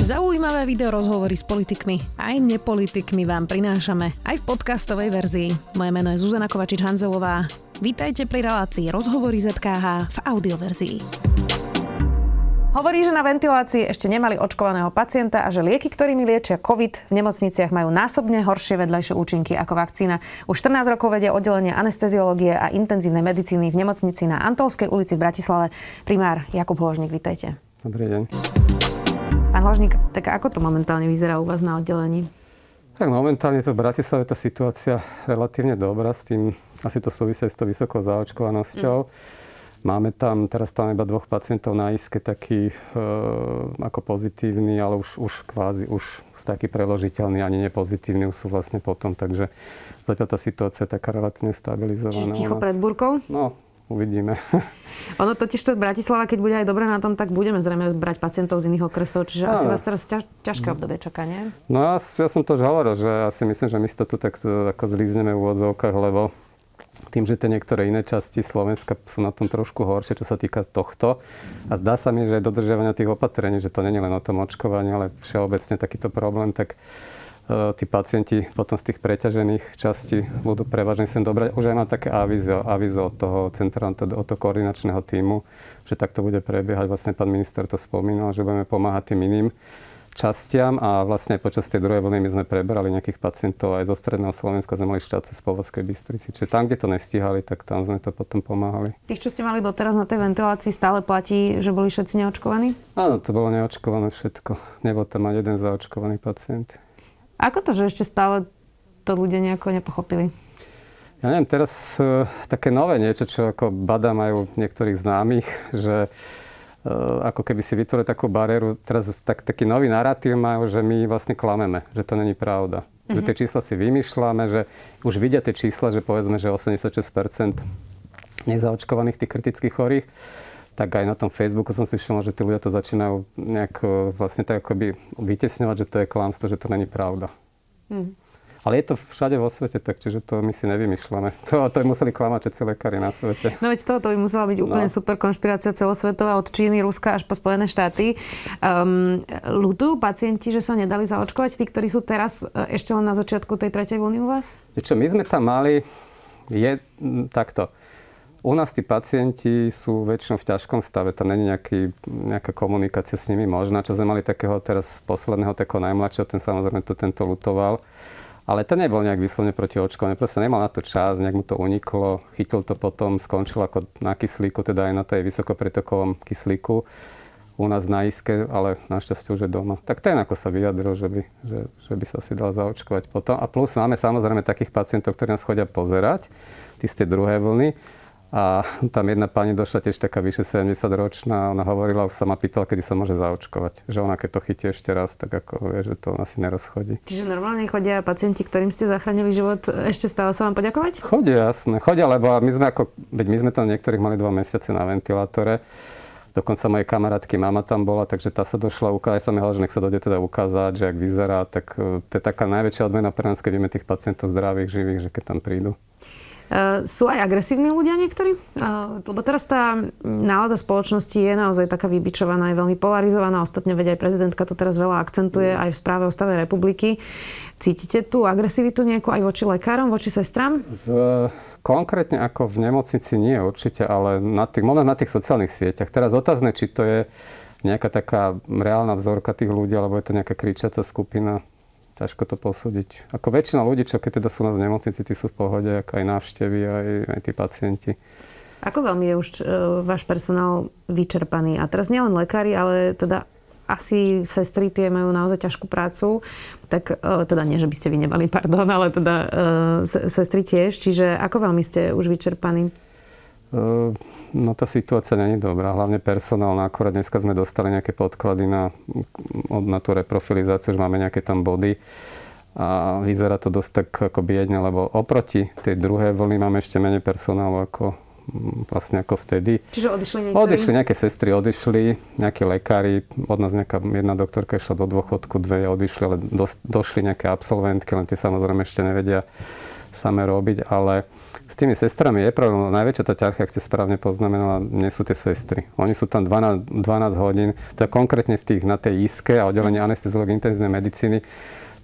Zaujímavé video rozhovory s politikmi aj nepolitikmi vám prinášame aj v podcastovej verzii. Moje meno je Zuzana Kovačič-Hanzelová. Vítajte pri relácii Rozhovory ZKH v audioverzii. Hovorí, že na ventilácii ešte nemali očkovaného pacienta a že lieky, ktorými liečia COVID v nemocniciach majú násobne horšie vedľajšie účinky ako vakcína. Už 14 rokov vedie oddelenie anesteziológie a intenzívnej medicíny v nemocnici na Antolskej ulici v Bratislave. Primár Jakub Hložník, vítajte. Dobrý deň. Pán Hložník, tak ako to momentálne vyzerá u vás na oddelení? Tak momentálne to v Bratislave tá situácia relatívne dobrá, s tým asi to súvisí s tou vysokou zaočkovanosťou. Mm. Máme tam, teraz tam iba dvoch pacientov na iske, taký e, ako pozitívny, ale už, už kvázi, už taký preložiteľný, ani nepozitívny, už sú vlastne potom, takže zatiaľ tá situácia je taká relatívne stabilizovaná. Čiže ticho pred búrkou? No, uvidíme. Ono totiž to Bratislava, keď bude aj dobre na tom, tak budeme zrejme brať pacientov z iných okresov, čiže asi vás teraz ťaž, ťažké obdobie čaká, nie? No ja, ja som to už hovoril, že ja si myslím, že my si to tu tak ako zlízneme v úvodzovkách, lebo tým, že tie niektoré iné časti Slovenska sú na tom trošku horšie, čo sa týka tohto. A zdá sa mi, že aj dodržiavania tých opatrení, že to není len o tom očkovaní, ale všeobecne takýto problém, tak tí pacienti potom z tých preťažených častí budú prevažne sem dobrať. Už aj mám také avizo, avizo od toho centrálneho, od toho koordinačného týmu, že takto bude prebiehať. Vlastne pán minister to spomínal, že budeme pomáhať tým iným častiam a vlastne počas tej druhej vlny my sme prebrali nejakých pacientov aj zo stredného Slovenska, sme mali štáce z Povazkej Bystrici. Čiže tam, kde to nestíhali, tak tam sme to potom pomáhali. Tých, čo ste mali doteraz na tej ventilácii, stále platí, že boli všetci neočkovaní? Áno, to bolo neočkované všetko. Nebol tam ani jeden zaočkovaný pacient. Ako to, že ešte stále to ľudia nejako nepochopili? Ja neviem, teraz uh, také nové niečo, čo ako bada majú niektorých známych, že Eh, ako keby si vytvorili takú bariéru. Teraz tak, taký nový narratív majú, že my vlastne klameme, že to není pravda. Mm-hmm. Že tie mhm. čísla si vymýšľame, že už vidia tie čísla, že povedzme, že 86% nezaočkovaných tých kritických chorých tak aj na tom Facebooku som si všimol, že tí ľudia to začínajú nejak eh, vlastne tak akoby vytesňovať, že to je klamstvo, že to není pravda. Mm. Ale je to všade vo svete, tak čiže to my si nevymýšľame. To, to museli klamať všetci lekári na svete. No veď toto by musela byť úplne no. super konšpirácia celosvetová od Číny, Ruska až po Spojené štáty. Um, ľutujú pacienti, že sa nedali zaočkovať, tí, ktorí sú teraz e, ešte len na začiatku tej tretej vlny u vás? Čo my sme tam mali, je takto. U nás tí pacienti sú väčšinou v ťažkom stave, tam není nejaký, nejaká komunikácia s nimi možná. Čo sme mali takého teraz posledného, takého najmladšieho, ten samozrejme to tento lutoval ale to nebol nejak vyslovene proti očkovaniu. Proste nemal na to čas, nejak mu to uniklo, chytil to potom, skončil ako na kyslíku, teda aj na tej vysokopretokovom kyslíku u nás na iske, ale našťastie už je doma. Tak ten ako sa vyjadril, že by, že, že by sa si dal zaočkovať potom. A plus máme samozrejme takých pacientov, ktorí nás chodia pozerať, tí ste druhé vlny a tam jedna pani došla tiež taká vyše 70 ročná, ona hovorila, už sa ma pýtala, kedy sa môže zaočkovať. Že ona keď to chytí ešte raz, tak ako vie, že to asi nerozchodí. Čiže normálne chodia pacienti, ktorým ste zachránili život, ešte stále sa vám poďakovať? Chodia, jasné. Chodia, lebo my sme ako, veď my sme tam niektorých mali dva mesiace na ventilátore. Dokonca mojej kamarátky mama tam bola, takže tá sa došla ukázať. Sa mi hovorila, že nech sa dojde teda ukázať, že ak vyzerá, tak e, to je taká najväčšia odmena pre nás, keď vieme tých pacientov zdravých, živých, že keď tam prídu. Uh, sú aj agresívni ľudia niektorí? Uh, lebo teraz tá nálada spoločnosti je naozaj taká vybičovaná, je veľmi polarizovaná. Ostatne veď aj prezidentka to teraz veľa akcentuje aj v správe o stave republiky. Cítite tú agresivitu nejakú aj voči lekárom, voči sestram? V, konkrétne ako v nemocnici nie určite, ale na tých, na tých sociálnych sieťach. Teraz otázne, či to je nejaká taká reálna vzorka tých ľudí, alebo je to nejaká kričaca skupina ťažko to posúdiť. Ako väčšina ľudí, čo keď teda sú nás v nemocnici, tí sú v pohode, ako aj návštevy, aj, aj tí pacienti. Ako veľmi je už uh, váš personál vyčerpaný? A teraz nielen lekári, ale teda asi sestry tie majú naozaj ťažkú prácu, tak uh, teda nie, že by ste vy nemali, pardon, ale teda uh, sestry tiež. Čiže ako veľmi ste už vyčerpaní? Uh, no tá situácia není dobrá, hlavne personálna. Akorát dneska sme dostali nejaké podklady na, na tú reprofilizáciu, že máme nejaké tam body. A vyzerá to dosť tak ako biedne, lebo oproti tej druhej vlny máme ešte menej personálu ako vlastne ako vtedy. Čiže odišli niektorí? Odišli, nejaké sestry odišli, nejakí lekári, od nás nejaká jedna doktorka išla do dôchodku, dve odišli, ale do, došli nejaké absolventky, len tie samozrejme ešte nevedia same robiť, ale s tými sestrami je problém. Najväčšia tá ťarcha, ak ste správne poznamenala, nie sú tie sestry. Oni sú tam 12, 12 hodín, je konkrétne v tých, na tej iske a oddelení anesteziológie intenzívnej medicíny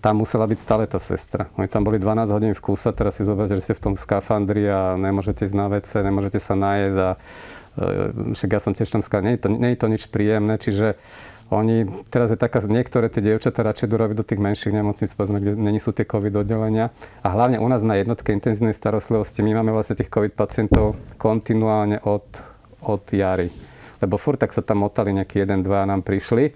tam musela byť stále tá sestra. Oni tam boli 12 hodín v kúsa, teraz si zoberte, že ste v tom skafandri a nemôžete ísť na WC, nemôžete sa najesť a e, však ja som tiež tam skal, nie nie je to nič príjemné, čiže oni, teraz je taká, niektoré tie dievčatá radšej idú robiť do tých menších nemocníc, povedzme, kde není sú tie COVID oddelenia. A hlavne u nás na jednotke intenzívnej starostlivosti my máme vlastne tých COVID pacientov kontinuálne od, od jary. Lebo furt tak sa tam motali nejaký jeden, dva nám prišli.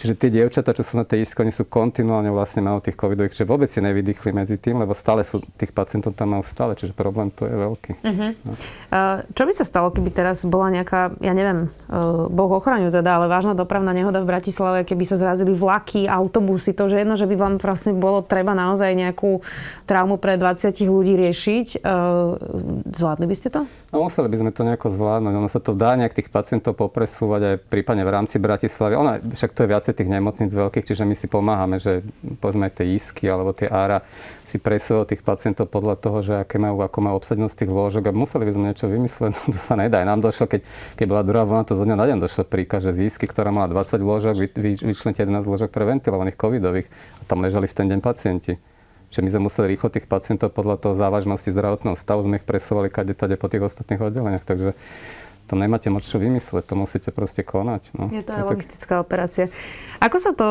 Čiže tie dievčatá, čo sú na tej iske, oni sú kontinuálne vlastne majú tých covidových, čiže vôbec si nevydýchli medzi tým, lebo stále sú, tých pacientov tam majú stále, čiže problém tu je veľký. Uh-huh. No. Uh, čo by sa stalo, keby teraz bola nejaká, ja neviem, uh, Boh ochraňu teda, ale vážna dopravná nehoda v Bratislave, keby sa zrazili vlaky, autobusy, to, že jedno, že by vám vlastne bolo treba naozaj nejakú traumu pre 20 ľudí riešiť, uh, zvládli by ste to? No museli by sme to nejako zvládnuť. Ono sa to dá nejak tých pacientov popresúvať aj prípadne v rámci Bratislavy. Ona, však to je viacej tých nemocníc veľkých, čiže my si pomáhame, že povedzme tie isky alebo tie ára si presúvajú tých pacientov podľa toho, že aké majú, ako majú obsadenosť tých lôžok a museli by sme niečo vymyslieť, no to sa nedá. Nám došlo, keď, keď bola druhá vlna, to zo dňa na deň došlo príkaz, že z isky, ktorá mala 20 lôžok, vy, vy, vyčlente 11 lôžok pre ventilovaných covidových a tam ležali v ten deň pacienti. Čiže my sme museli rýchlo tých pacientov podľa toho závažnosti zdravotného stavu sme ich presúvali kade tade po tých ostatných oddeleniach. Takže to nemáte moc čo vymysleť, to musíte proste konať. No. Je to aj logistická operácia. Ako sa to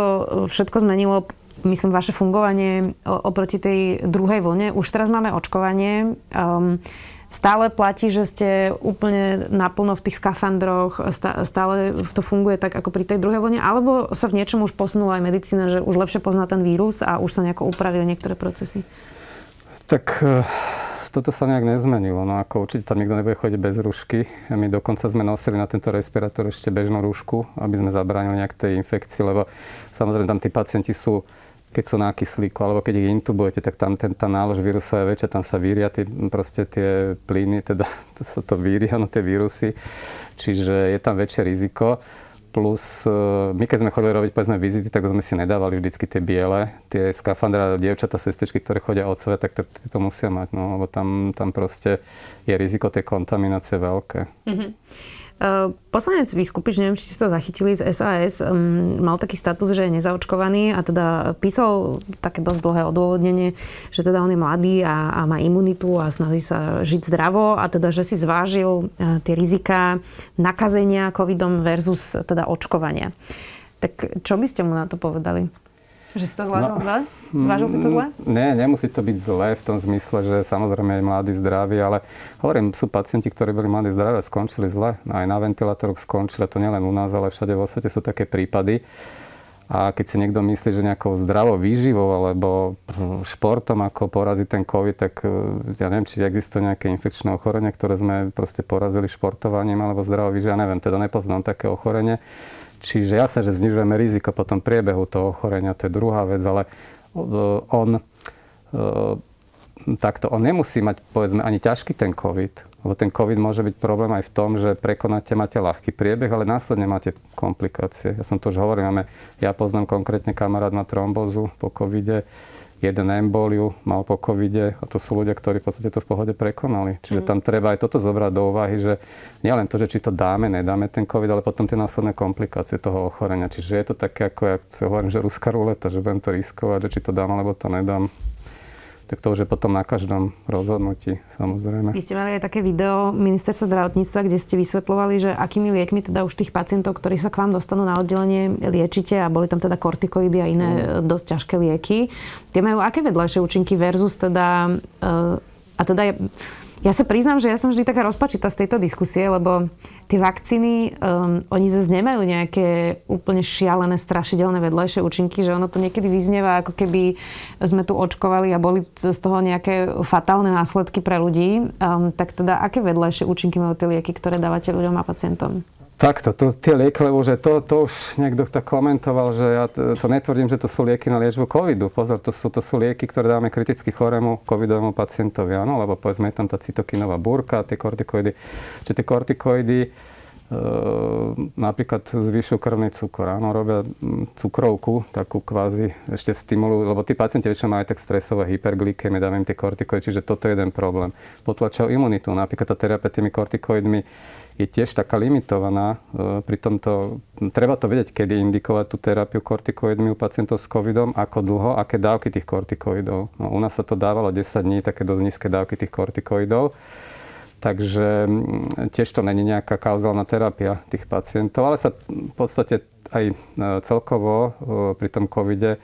všetko zmenilo, myslím, vaše fungovanie oproti tej druhej vlne? Už teraz máme očkovanie. Um, stále platí, že ste úplne naplno v tých skafandroch, stále to funguje tak ako pri tej druhej vlne, alebo sa v niečom už posunula aj medicína, že už lepšie pozná ten vírus a už sa nejako upravili niektoré procesy? Tak eh, toto sa nejak nezmenilo. No ako určite tam nikto nebude chodiť bez rušky. My dokonca sme nosili na tento respirátor ešte bežnú rúšku, aby sme zabránili nejak tej infekcii, lebo samozrejme tam tí pacienti sú keď sú na kyslíku, alebo keď ich intubujete, tak tam ten, tá nálož vírusová je väčšia, tam sa víria tie, proste tie plyny, teda to sa to víria, no tie vírusy. Čiže je tam väčšie riziko. Plus, e, my keď sme chodili robiť povedzme vizity, tak sme si nedávali vždycky tie biele, tie skafandra, dievčatá, sestričky, ktoré chodia od sebe, tak to, to musia mať, no, lebo tam, tam proste je riziko tej kontaminácie veľké. Mm-hmm. Eh, poslanec Vyskupič, neviem, či ste to zachytili z SAS, um, mal taký status, že je nezaočkovaný a teda písal také dosť dlhé odôvodnenie, že teda on je mladý a, a má imunitu a snaží sa žiť zdravo a teda, že si zvážil uh, tie rizika nakazenia covidom versus teda očkovania. Tak čo by ste mu na to povedali? Že si to zvážil no, zle? Zvážil si to zle? Mm, nie, nemusí to byť zle v tom zmysle, že samozrejme je mladý, zdravý, ale hovorím, sú pacienti, ktorí boli mladí, zdraví a skončili zle. Aj na ventilátoroch skončili, to nielen u nás, ale všade vo svete sú také prípady. A keď si niekto myslí, že nejakou zdravou výživou alebo športom ako porazí ten COVID, tak e, ja neviem, či existuje nejaké infekčné ochorenie, ktoré sme proste porazili športovaním alebo zdravou výživou. Ja neviem, teda nepoznám také ochorenie. Čiže jasné, že znižujeme riziko potom priebehu toho ochorenia, to je druhá vec, ale on takto, on nemusí mať povedzme ani ťažký ten COVID, lebo ten COVID môže byť problém aj v tom, že prekonáte, máte ľahký priebeh, ale následne máte komplikácie. Ja som to už hovoril, máme, ja poznám konkrétne kamarát na trombozu po COVIDe, jeden emboliu mal po covide a to sú ľudia, ktorí v podstate to v pohode prekonali. Čiže mm. tam treba aj toto zobrať do úvahy, že nielen to, že či to dáme, nedáme ten covid, ale potom tie následné komplikácie toho ochorenia. Čiže je to také, ako ja hovorím, že ruská ruleta, že budem to riskovať, že či to dám alebo to nedám tak to už je potom na každom rozhodnutí, samozrejme. Vy ste mali aj také video ministerstva zdravotníctva, kde ste vysvetlovali, že akými liekmi teda už tých pacientov, ktorí sa k vám dostanú na oddelenie, liečite a boli tam teda kortikoidy a iné mm. dosť ťažké lieky. Tie majú aké vedľajšie účinky versus teda... Uh, a teda ja sa priznám, že ja som vždy taká rozpačitá z tejto diskusie, lebo tie vakcíny, um, oni zase nemajú nejaké úplne šialené, strašidelné vedlejšie účinky, že ono to niekedy vyznieva, ako keby sme tu očkovali a boli z toho nejaké fatálne následky pre ľudí. Um, tak teda, aké vedlejšie účinky majú tie lieky, ktoré dávate ľuďom a pacientom? Takto, to, tie lieky, lebo že to, to už niekto tak komentoval, že ja to, to netvrdím, že to sú lieky na liečbu covidu. Pozor, to sú, to sú lieky, ktoré dáme kriticky chorému covidovému pacientovi, áno, lebo povedzme je tam tá cytokinová búrka, tie kortikoidy. Čiže tie kortikoidy napríklad zvyšujú krvný cukor. Áno, robia cukrovku, takú kvázi ešte stimulujú, lebo tí pacienti väčšinou majú tak stresové hyperglykémie, dávajú tie kortikoidy, čiže toto je jeden problém. Potlačajú imunitu. Napríklad tá terapia tými kortikoidmi je tiež taká limitovaná. E, pri tomto treba to vedieť, kedy indikovať tú terapiu kortikoidmi u pacientov s covidom, ako dlho, aké dávky tých kortikoidov. No, u nás sa to dávalo 10 dní, také dosť nízke dávky tých kortikoidov. Takže tiež to není nejaká kauzálna terapia tých pacientov, ale sa v podstate aj e, celkovo e, pri tom covide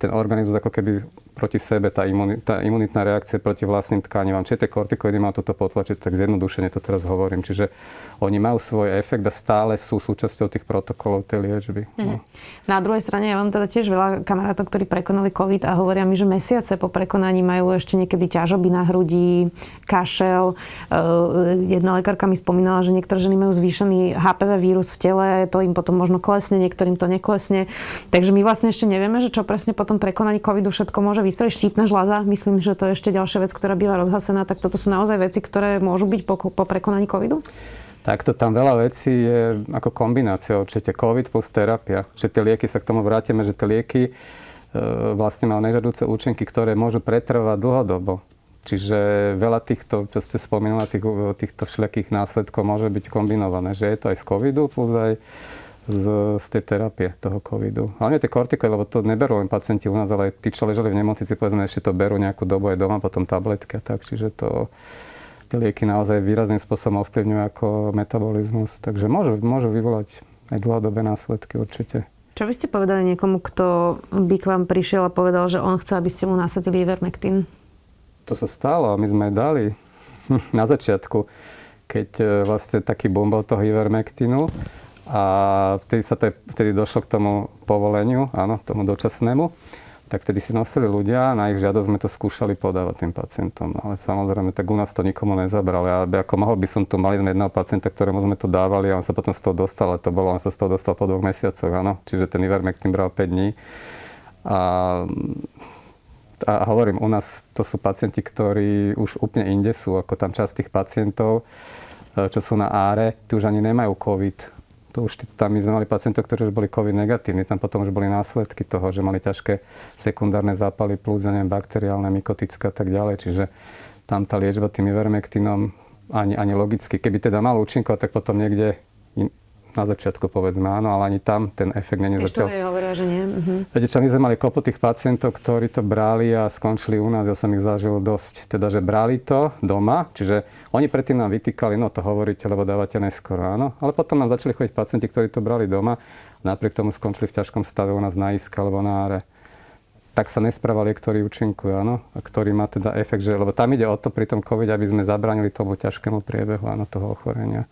ten organizmus ako keby proti sebe, tá, imuni, tá imunitná reakcia proti vlastným tkanivám. Čiže tie kortikoidy má toto potlačiť, tak zjednodušene to teraz hovorím. Čiže oni majú svoj efekt a stále sú súčasťou tých protokolov tej liečby. Mm-hmm. No. Na druhej strane ja mám teda tiež veľa kamarátov, ktorí prekonali COVID a hovoria mi, že mesiace po prekonaní majú ešte niekedy ťažoby na hrudi, kašel. Uh, jedna lekárka mi spomínala, že niektoré ženy majú zvýšený HPV vírus v tele, to im potom možno klesne, niektorým to neklesne. Takže my vlastne ešte nevieme, že čo presne po tom prekonaní COVIDu všetko môže vystrojiť. Štítna žľaza, myslím, že to je ešte ďalšia vec, ktorá býva rozhasená. Tak toto sú naozaj veci, ktoré môžu byť po, po prekonaní COVIDu? Takto tam veľa vecí je ako kombinácia určite. COVID plus terapia. Že tie lieky, sa k tomu vrátime, že tie lieky e, vlastne majú nežadúce účinky, ktoré môžu pretrvať dlhodobo. Čiže veľa týchto, čo ste spomínali, tých, týchto všelijakých následkov môže byť kombinované. Že je to aj z covidu plus aj z, z tej terapie toho covidu. Hlavne tie kortikoidy, lebo to neberú len pacienti u nás, ale aj tí, čo ležali v nemocnici, povedzme, ešte to berú nejakú dobu aj doma, potom tabletky a tak. Čiže to, tie lieky naozaj výrazným spôsobom ovplyvňujú ako metabolizmus. Takže môžu, môžu vyvolať aj dlhodobé následky určite. Čo by ste povedali niekomu, kto by k vám prišiel a povedal, že on chce, aby ste mu nasadili Ivermectin? To sa stalo a my sme dali na začiatku, keď e, vlastne taký boom bol toho Ivermectinu a vtedy, sa to, vtedy došlo k tomu povoleniu, áno, tomu dočasnému. Tak vtedy si nosili ľudia, na ich žiadosť sme to skúšali podávať tým pacientom. Ale samozrejme, tak u nás to nikomu nezabrali. Ja by ako mohol by som tu, mali sme jedného pacienta, ktorému sme to dávali a on sa potom z toho dostal, ale to bolo, on sa z toho dostal po dvoch mesiacoch, áno. Čiže ten Ivermectin bral 5 dní. A a hovorím, u nás to sú pacienti, ktorí už úplne inde sú, ako tam časť tých pacientov, e, čo sú na áre, tí už ani nemajú COVID to už tam my sme mali pacientov, ktorí už boli COVID negatívni, tam potom už boli následky toho, že mali ťažké sekundárne zápaly plus, neviem, bakteriálne, mykotické a tak ďalej. Čiže tam tá liečba tým ivermektinom ani, ani logicky, keby teda mal účinkovať, tak potom niekde na začiatku povedzme áno, ale ani tam ten efekt není zatiaľ. Ešte hovoria, že nie. Uh-huh. Viete čo, my sme mali kopu tých pacientov, ktorí to brali a skončili u nás, ja som ich zažil dosť. Teda, že brali to doma, čiže oni predtým nám vytýkali, no to hovoríte, lebo dávate neskoro, áno. Ale potom nám začali chodiť pacienti, ktorí to brali doma, napriek tomu skončili v ťažkom stave u nás na iska alebo na áre tak sa nesprávali, ktorý účinkuje, áno, a ktorý má teda efekt, že, lebo tam ide o to pri tom COVID, aby sme zabránili tomu ťažkému priebehu, áno, toho ochorenia.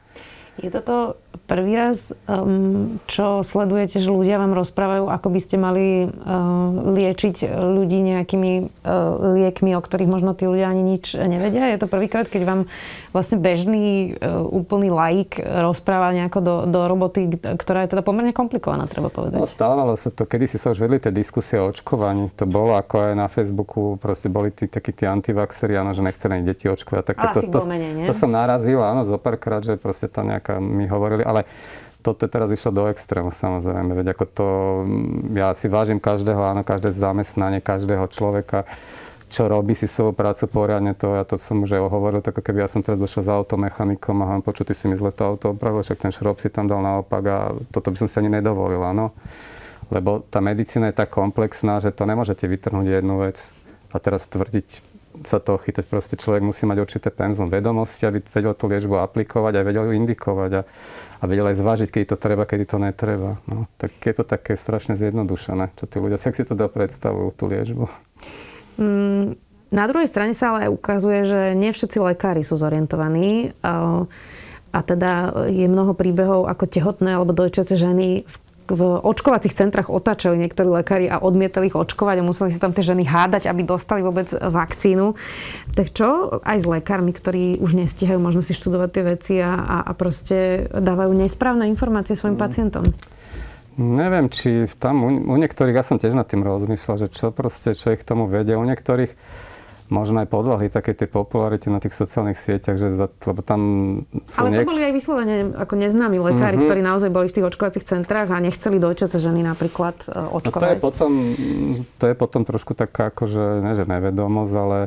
Je toto prvý raz, um, čo sledujete, že ľudia vám rozprávajú, ako by ste mali uh, liečiť ľudí nejakými uh, liekmi, o ktorých možno tí ľudia ani nič nevedia? Je to prvýkrát, keď vám vlastne bežný, uh, úplný laik rozpráva nejako do, do roboty, ktorá je teda pomerne komplikovaná, treba povedať. No stávalo sa to, kedy si sa už vedli tie diskusie o očkovaní. To bolo ako aj na Facebooku, proste boli tí, takí tí antivaxeri, áno, že nechceli deti očkovať. Tak to, to, to, menej, to, som narazil, áno, zo párkrát, že proste tam nejaká mi hovorili, ale toto teraz išlo do extrému samozrejme, veď ako to, mm, ja si vážim každého, áno, každé zamestnanie, každého človeka, čo robí si svoju prácu poriadne, to ja to som už aj hovoril, tak keby ja som teraz došiel za automechanikom a mám počuť, ty si mi zle to auto opravil, však ten šrob si tam dal naopak a toto by som si ani nedovolil, áno. Lebo tá medicína je tak komplexná, že to nemôžete vytrhnúť jednu vec a teraz tvrdiť sa toho chytať. Proste človek musí mať určité penzum vedomosti, aby vedel tú liečbu aplikovať a vedel ju indikovať a, a vedel aj zvážiť, kedy to treba, kedy to netreba. No, tak je to také strašne zjednodušené, čo tí ľudia si, si to predstavujú, tú liečbu. Mm, na druhej strane sa ale ukazuje, že nie všetci lekári sú zorientovaní. A teda je mnoho príbehov, ako tehotné alebo dojčiace ženy v v očkovacích centrách otáčali niektorí lekári a odmietali ich očkovať a museli sa tam tie ženy hádať, aby dostali vôbec vakcínu. Tak čo aj s lekármi, ktorí už nestihajú možno si študovať tie veci a, a proste dávajú nesprávne informácie svojim mm. pacientom? Neviem, či tam u, u niektorých, ja som tiež nad tým rozmýšľal, že čo proste, čo ich tomu vedie. U niektorých možno aj podľahli také tie popularity na tých sociálnych sieťach, že za, lebo tam sú Ale to niek- boli aj vyslovene ako neznámi lekári, mm-hmm. ktorí naozaj boli v tých očkovacích centrách a nechceli dojčace ženy napríklad očkovať. No to, je potom, to je potom trošku taká akože, ne že nevedomosť, ale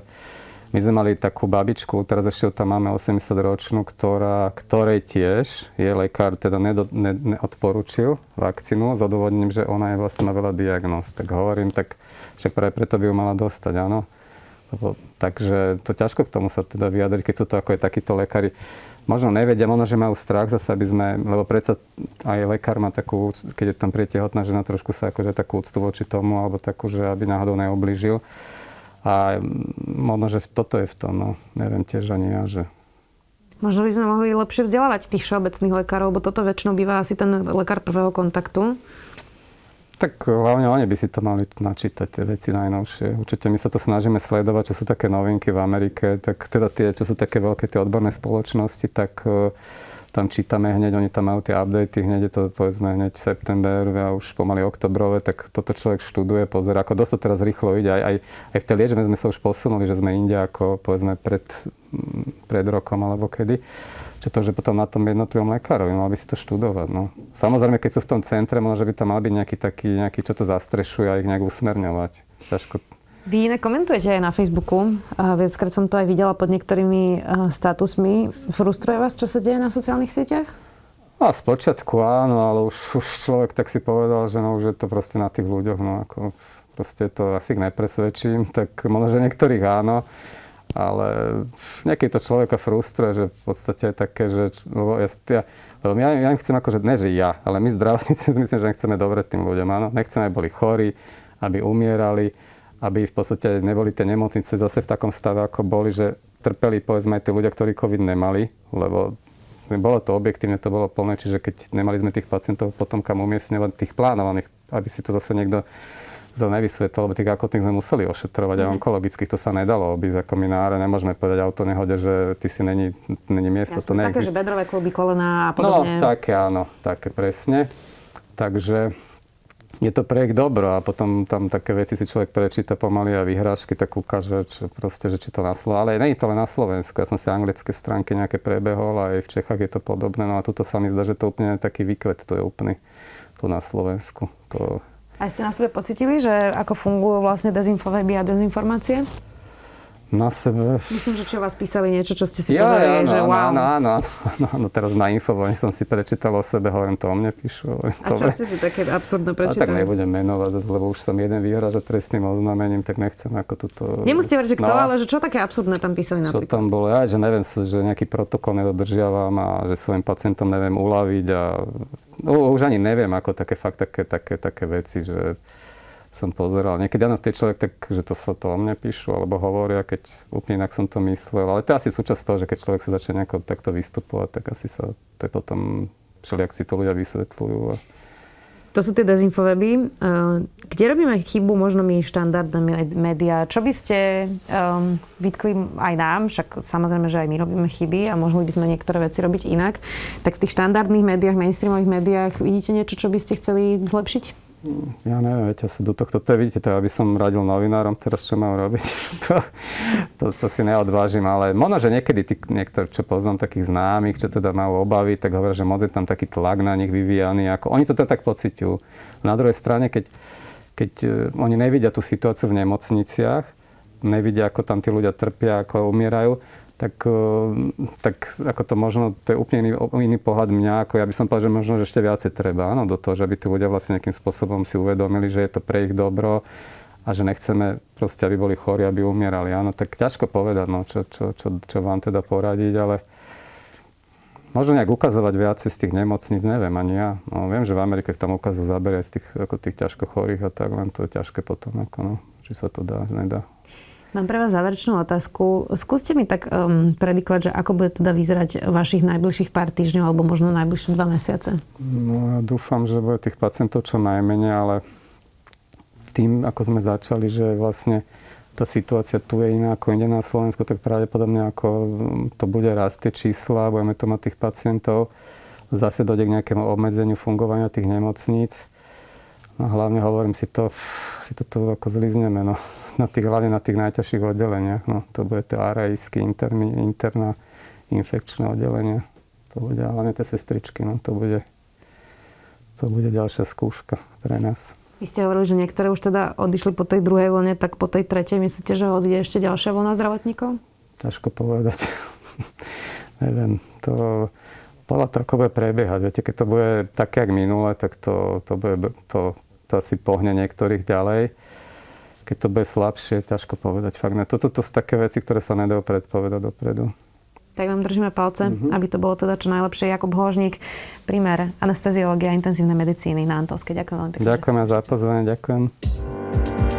my sme mali takú babičku, teraz ešte tam máme 80-ročnú, ktorá, ktorej tiež je lekár teda nedo, ne, neodporučil vakcínu s odôvodnením, že ona je vlastne má veľa diagnóz. Tak hovorím, tak však práve preto by ju mala dostať, áno. Takže to ťažko k tomu sa teda vyjadriť, keď sú to ako aj takíto lekári. Možno nevedia, možno, že majú strach zase, aby sme, lebo predsa aj lekár má takú, keď je tam prietehotná žena, trošku sa akože takú úctu voči tomu, alebo takú, že aby náhodou neoblížil. A možno, že toto je v tom, no. Neviem tiež ani ja, že... Možno by sme mohli lepšie vzdelávať tých všeobecných lekárov, lebo toto väčšinou býva asi ten lekár prvého kontaktu. Tak hlavne oni by si to mali načítať, tie veci najnovšie. Určite my sa to snažíme sledovať, čo sú také novinky v Amerike, tak teda tie, čo sú také veľké tie odborné spoločnosti, tak tam čítame hneď, oni tam majú tie updaty, hneď je to povedzme hneď september a už pomaly oktobrové, tak toto človek študuje, pozera, ako dosť to teraz rýchlo ide. Aj, aj, aj v tej liečbe sme sa už posunuli, že sme inde ako povedzme pred, pred rokom alebo kedy. Čo to, že potom na tom jednotlivom lekárovi, mal by si to študovať. No. Samozrejme, keď sú v tom centre, možno, by tam mal byť nejaký taký, nejaký, čo to zastrešuje a ich nejak usmerňovať. Ťažko vy iné komentujete aj na Facebooku. Viackrát som to aj videla pod niektorými statusmi. Frustruje vás, čo sa deje na sociálnych sieťach? A z počiatku áno, ale už, už človek tak si povedal, že no, už to proste na tých ľuďoch, no ako proste to asi nepresvedčím, tak možno, že niektorých áno, ale niekedy to človeka frustruje, že v podstate je také, že lebo ja, ja, lebo ja, ja chcem akože, ne že ja, ale my zdravotníci myslím, že nechceme dobre tým ľuďom, áno, nechceme, aby boli chorí, aby umierali, aby v podstate neboli tie nemocnice zase v takom stave, ako boli, že trpeli povedzme aj tí ľudia, ktorí COVID nemali, lebo bolo to objektívne, to bolo plné, čiže keď nemali sme tých pacientov potom kam umiestňovať, tých plánovaných, aby si to zase niekto za nevysvetlil, lebo tých akutných sme museli ošetrovať mm. aj mhm. onkologických, to sa nedalo obísť ako my náre, nemôžeme povedať auto nehode, že ty si není, není miesto, Jasne, to neexistuje. Také, že bedrové kluby, kolena a no, podobne. No, také áno, také presne. Takže je to projekt dobro a potom tam také veci si človek prečíta pomaly a vyhrážky, tak ukáže, čo, proste, že či to na Slovensku. Ale nie je to len na Slovensku. Ja som si anglické stránky nejaké prebehol a aj v Čechách je to podobné. No a tuto sa mi zdá, že to úplne taký výkvet, to je úplný tu na Slovensku. To... A ste na sebe pocitili, že ako fungujú vlastne dezinfoveby a dezinformácie? Na sebe. Myslím, že čo vás písali niečo, čo ste si ja, povedali, áno, že wow. Áno, áno, áno, áno, teraz na Infovojne som si prečítal o sebe, hovorím, to o mne píšu. Hovorím, a čo ste si také absurdno prečítali? A tak nebudem menovať, lebo už som jeden vyhražať trestným oznámením, tak nechcem ako túto... Nemusíte veriť, že kto, no, ale že čo také absurdné tam písali napríklad? Čo tam bolo, ja, že neviem, že nejaký protokol nedodržiavam a že svojim pacientom neviem uľaviť a no, už ani neviem, ako také fakt také, také, také veci, že som pozeral. Niekedy áno, v tej človek tak, že to sa to o mne píšu, alebo hovoria, keď úplne inak som to myslel. Ale to je asi súčasť toho, že keď človek sa začne nejako takto vystupovať, tak asi sa to potom, všelijak si to ľudia vysvetľujú. A... To sú tie dezinfoweby. Kde robíme chybu, možno my štandardné médiá? Čo by ste um, vytkli aj nám, však samozrejme, že aj my robíme chyby a mohli by sme niektoré veci robiť inak. Tak v tých štandardných médiách, mainstreamových médiách vidíte niečo, čo by ste chceli zlepšiť? Ja neviem, viete, sa do tohto, to je, vidíte, to aby som radil novinárom teraz, čo mám robiť. to, to, to, si neodvážim, ale možno, že niekedy tí, niektorí, čo poznám, takých známych, čo teda majú obavy, tak hovoria, že moc je tam taký tlak na nich vyvíjaný. Ako, oni to teda tak pociťujú. Na druhej strane, keď, keď uh, oni nevidia tú situáciu v nemocniciach, nevidia, ako tam tí ľudia trpia, ako umierajú, tak, eh, tak ako to možno, to je úplne iný, iný pohľad mňa, ako ja by som povedal, že možno že ešte viacej treba, áno, do toho, že aby tí ľudia vlastne nejakým spôsobom si uvedomili, že je to pre ich dobro a že nechceme proste, aby boli chorí, aby umierali, áno, tak ťažko povedať, no, čo, čo, čo, čo vám teda poradiť, ale možno nejak ukazovať viacej z tých nemocníc, neviem ani ja. No, viem, že v Amerike tam ukazujú zábery z tých, ako tých ťažko chorých a tak, len to je ťažké potom, ako, no, či sa to dá, nedá. Mám pre vás záverečnú otázku. Skúste mi tak um, predikovať, že ako bude teda vyzerať vašich najbližších pár týždňov alebo možno najbližšie dva mesiace? No ja dúfam, že bude tých pacientov čo najmenej, ale tým, ako sme začali, že vlastne tá situácia tu je iná ako inde na Slovensku, tak pravdepodobne ako to bude rásť tie čísla, budeme tu mať tých pacientov, zase dojde k nejakému obmedzeniu fungovania tých nemocníc. No hlavne hovorím si to, si to tu ako zlizneme, no. na tých, hlavne na tých najťažších oddeleniach. No, to bude to arajské interný, interná infekčné oddelenie. To bude hlavne tie sestričky. No, to, bude, to bude ďalšia skúška pre nás. Vy ste hovorili, že niektoré už teda odišli po tej druhej vlne, tak po tej tretej myslíte, že odíde ešte ďalšia vlna zdravotníkov? Ťažko povedať. Neviem, to podľa toho, ako bude prebiehať. Viete, keď to bude také, jak minule, tak to, to, bude, to, to asi pohne niektorých ďalej. Keď to bude slabšie, ťažko povedať. Fakt ne. Toto to sú také veci, ktoré sa nedajú predpovedať dopredu. Tak vám držíme palce, mm-hmm. aby to bolo teda čo najlepšie. Jakub Hožník, primer anesteziológia a intenzívnej medicíny na Antolske. Ďakujem veľmi pekne. Ďakujem za pozvanie, ďakujem.